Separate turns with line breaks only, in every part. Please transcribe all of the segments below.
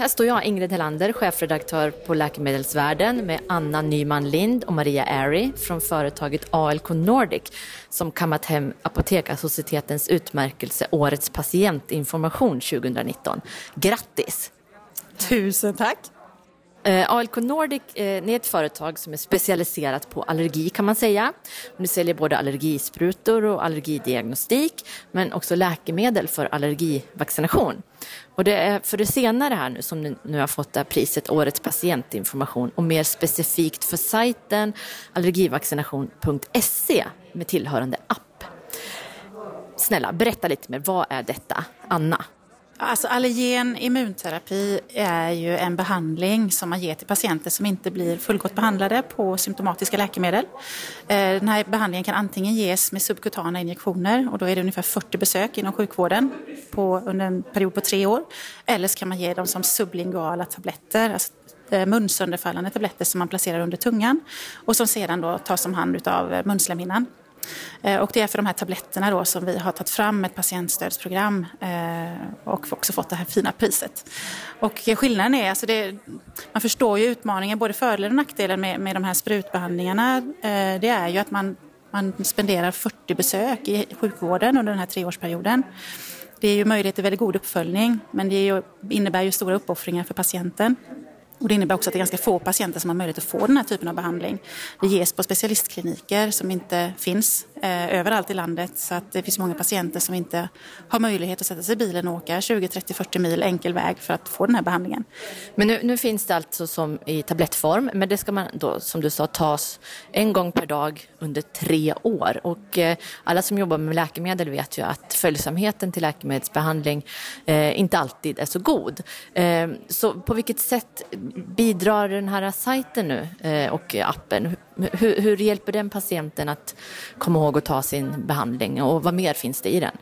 Här står jag, Ingrid Hellander, chefredaktör på Läkemedelsvärlden med Anna Nyman Lind och Maria Airy från företaget ALK Nordic som kammat hem Apotekarsocietetens utmärkelse Årets patientinformation 2019. Grattis!
Tusen tack!
Eh, ALK Nordic eh, är ett företag som är specialiserat på allergi kan man säga. Ni säljer både allergisprutor och allergidiagnostik men också läkemedel för allergivaccination. Och det är för det senare här nu som ni nu har fått det här priset Årets patientinformation och mer specifikt för sajten allergivaccination.se med tillhörande app. Snälla, berätta lite mer. Vad är detta? Anna?
Alltså allergen immunterapi är ju en behandling som man ger till patienter som inte blir fullgott behandlade på symptomatiska läkemedel. Eh, den här behandlingen kan antingen ges med subkutana injektioner och då är det ungefär 40 besök inom sjukvården på, under en period på tre år. Eller så kan man ge dem som sublinguala tabletter, alltså eh, munsönderfallande tabletter som man placerar under tungan och som sedan då tas om hand av munslemhinnan. Eh, och det är för de här tabletterna då som vi har tagit fram ett patientstödsprogram eh, och också fått det här fina priset. Och skillnaden är, alltså det, man förstår ju utmaningen, både fördelen och nackdelen med, med de här sprutbehandlingarna. Eh, det är ju att man, man spenderar 40 besök i sjukvården under den här treårsperioden. Det är ju möjlighet till väldigt god uppföljning men det ju, innebär ju stora uppoffringar för patienten. Och det innebär också att det är ganska få patienter som har möjlighet att få den här typen av behandling. Det ges på specialistkliniker som inte finns eh, överallt i landet. Så att det finns många patienter som inte har möjlighet att sätta sig i bilen och åka 20, 30, 40 mil enkel väg för att få den här behandlingen.
Men nu, nu finns det alltså som i tablettform, men det ska man då som du sa tas en gång per dag under tre år. Och eh, alla som jobbar med läkemedel vet ju att följsamheten till läkemedelsbehandling eh, inte alltid är så god. Eh, så på vilket sätt bidrar den här sajten nu eh, och appen? Hur, hur hjälper den patienten att komma ihåg att ta sin behandling och vad mer finns det i den?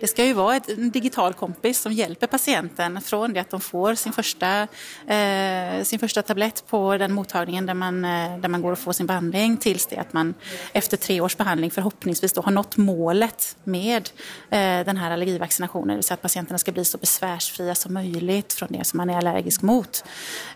Det ska ju vara ett, en digital kompis som hjälper patienten från det att de får sin första, eh, sin första tablett på den mottagningen där man, eh, där man går och får sin behandling tills det att man efter tre års behandling förhoppningsvis då har nått målet med eh, den här allergivaccinationen. Det vill säga att patienterna ska bli så besvärsfria som möjligt från det som man är allergisk mot.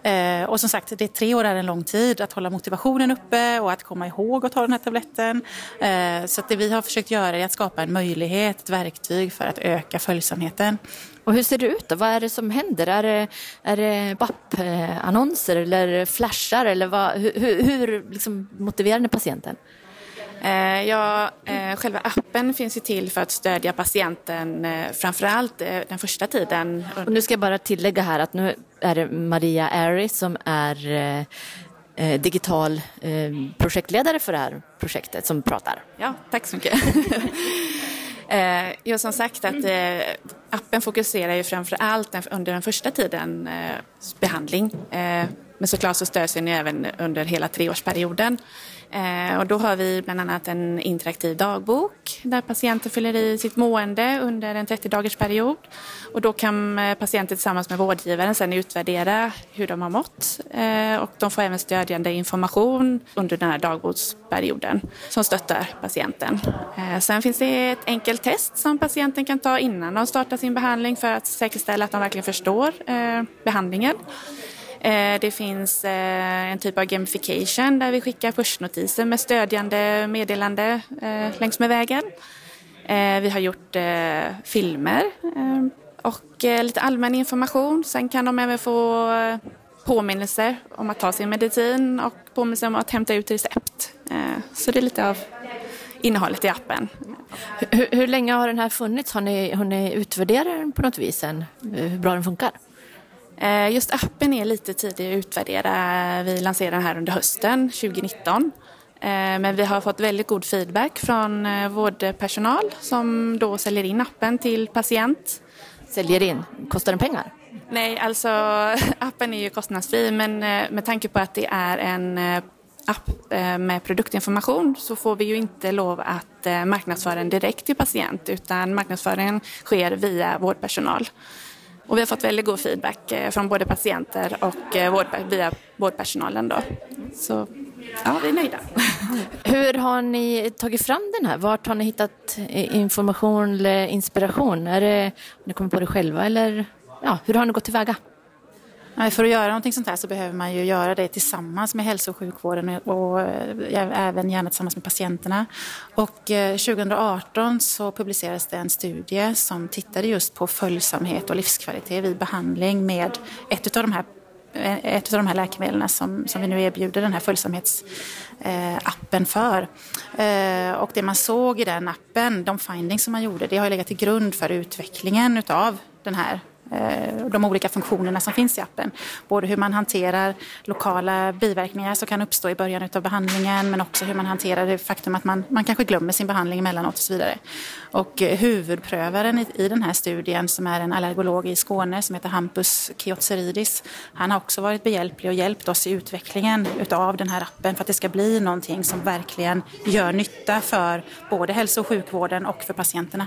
Eh, och som sagt, det är tre år är en lång tid att hålla motivationen uppe och att komma ihåg att ta den här tabletten. Eh, så att det vi har försökt göra är att skapa en möjlighet, ett verktyg verktyg för att öka följsamheten.
Och hur ser det ut då? Vad är det som händer? Är det, är det BAP-annonser eller flashar? Eller vad, hur hur liksom motiverar ni patienten?
Eh, ja, eh, själva appen finns ju till för att stödja patienten eh, framförallt den första tiden.
Och nu ska jag bara tillägga här att nu är det Maria Airy som är digital projektledare för det här projektet som pratar.
Ja, tack så mycket. Eh, jo, som sagt att eh, appen fokuserar ju framför allt under den första tiden eh, behandling. Eh, men såklart så stöds den även under hela treårsperioden. Eh, och då har vi bland annat en interaktiv dagbok där patienten fyller i sitt mående under en 30 dagars period. Och då kan eh, patienten tillsammans med vårdgivaren sedan utvärdera hur de har mått. Eh, och de får även stödjande information under den här dagbordsperioden som stöttar patienten. Eh, sen finns det ett enkelt test som patienten kan ta innan de startar sin behandling för att säkerställa att de verkligen förstår behandlingen. Eh, det finns eh, en typ av gamification där vi skickar pushnotiser med stödjande meddelande eh, längs med vägen. Vi har gjort filmer och lite allmän information. Sen kan de även få påminnelser om att ta sin medicin och påminnelser om att hämta ut recept. Så det är lite av innehållet i appen.
Hur, hur länge har den här funnits? Har ni, har ni utvärderat den på något vis än? Hur bra den funkar?
Eh, just appen är lite tidig att utvärdera. Vi lanserade den här under hösten 2019. Eh, men vi har fått väldigt god feedback från eh, vårdpersonal som då säljer in appen till patient.
Säljer in? Kostar den pengar?
Nej, alltså appen är ju kostnadsfri men med tanke på att det är en app med produktinformation så får vi ju inte lov att marknadsföra den direkt till patient utan marknadsföringen sker via vårdpersonal. Och vi har fått väldigt god feedback eh, från både patienter och eh, vård, via vårdpersonalen. Då. Så ja, vi är nöjda.
Hur har ni tagit fram den här? Vart har ni hittat eh, information eller inspiration? Är det, ni kommit på det själva eller ja, hur har ni gått tillväga?
För att göra någonting sånt här så behöver man ju göra det tillsammans med hälso och sjukvården och eh, även gärna tillsammans med patienterna. Och eh, 2018 så publicerades det en studie som tittade just på följsamhet och livskvalitet vid behandling med ett av de här eh, ett av de här läkemedlen som, som vi nu erbjuder den här följsamhetsappen för. Och det man såg i den appen, de findings som man gjorde, det har legat till grund för utvecklingen utav den här Eh, de olika funktionerna som finns i appen. Både hur man hanterar lokala biverkningar som kan uppstå i början av behandlingen men också hur man hanterar det faktum att man, man kanske glömmer sin behandling emellanåt och så vidare. Och eh, huvudprövaren i, i den här studien som är en allergolog i Skåne som heter Hampus Kiotseridis han har också varit behjälplig och hjälpt oss i utvecklingen utav den här appen för att det ska bli någonting som verkligen gör nytta för både hälso och sjukvården och för patienterna.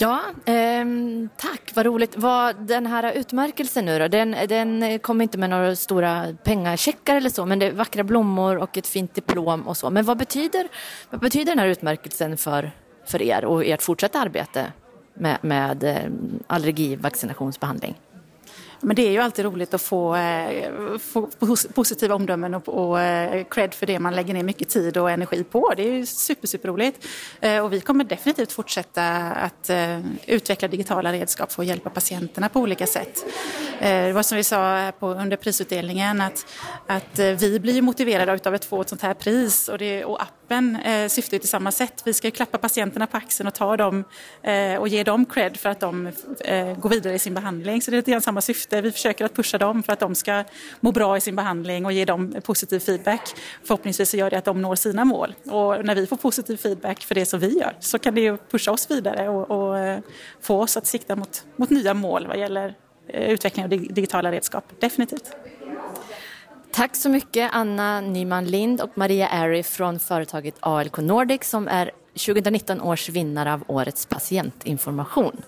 Ja, eh, Ehm, tack. Vad roligt. Vad, den här utmärkelsen nu då, den, den kom inte med några stora pengacheckar eller så, men det är vackra blommor och ett fint diplom och så. Men vad betyder, vad betyder den här utmärkelsen för, för er och ert fortsatta arbete med, med ehm, allergivaccinationsbehandling?
Men det är ju alltid roligt att få, eh, få positiva omdömen och, och eh, cred för det man lägger ner mycket tid och energi på. Det är ju super, superroligt. Eh, och vi kommer definitivt fortsätta att eh, utveckla digitala redskap för att hjälpa patienterna på olika sätt. Eh, det var som vi sa på, under prisutdelningen att, att eh, vi blir motiverade av att få ett sånt här pris och, det, och appen Eh, syftar ju till samma sätt. Vi ska klappa patienterna på axeln och ta dem eh, och ge dem cred för att de eh, går vidare i sin behandling. Så det är lite grann samma syfte. Vi försöker att pusha dem för att de ska må bra i sin behandling och ge dem positiv feedback. Förhoppningsvis så gör det att de når sina mål. Och när vi får positiv feedback för det som vi gör så kan det ju pusha oss vidare och, och eh, få oss att sikta mot, mot nya mål vad gäller eh, utveckling av digitala redskap. Definitivt.
Tack så mycket Anna Nyman Lind och Maria Ary från företaget ALK Nordic som är 2019 års vinnare av Årets patientinformation.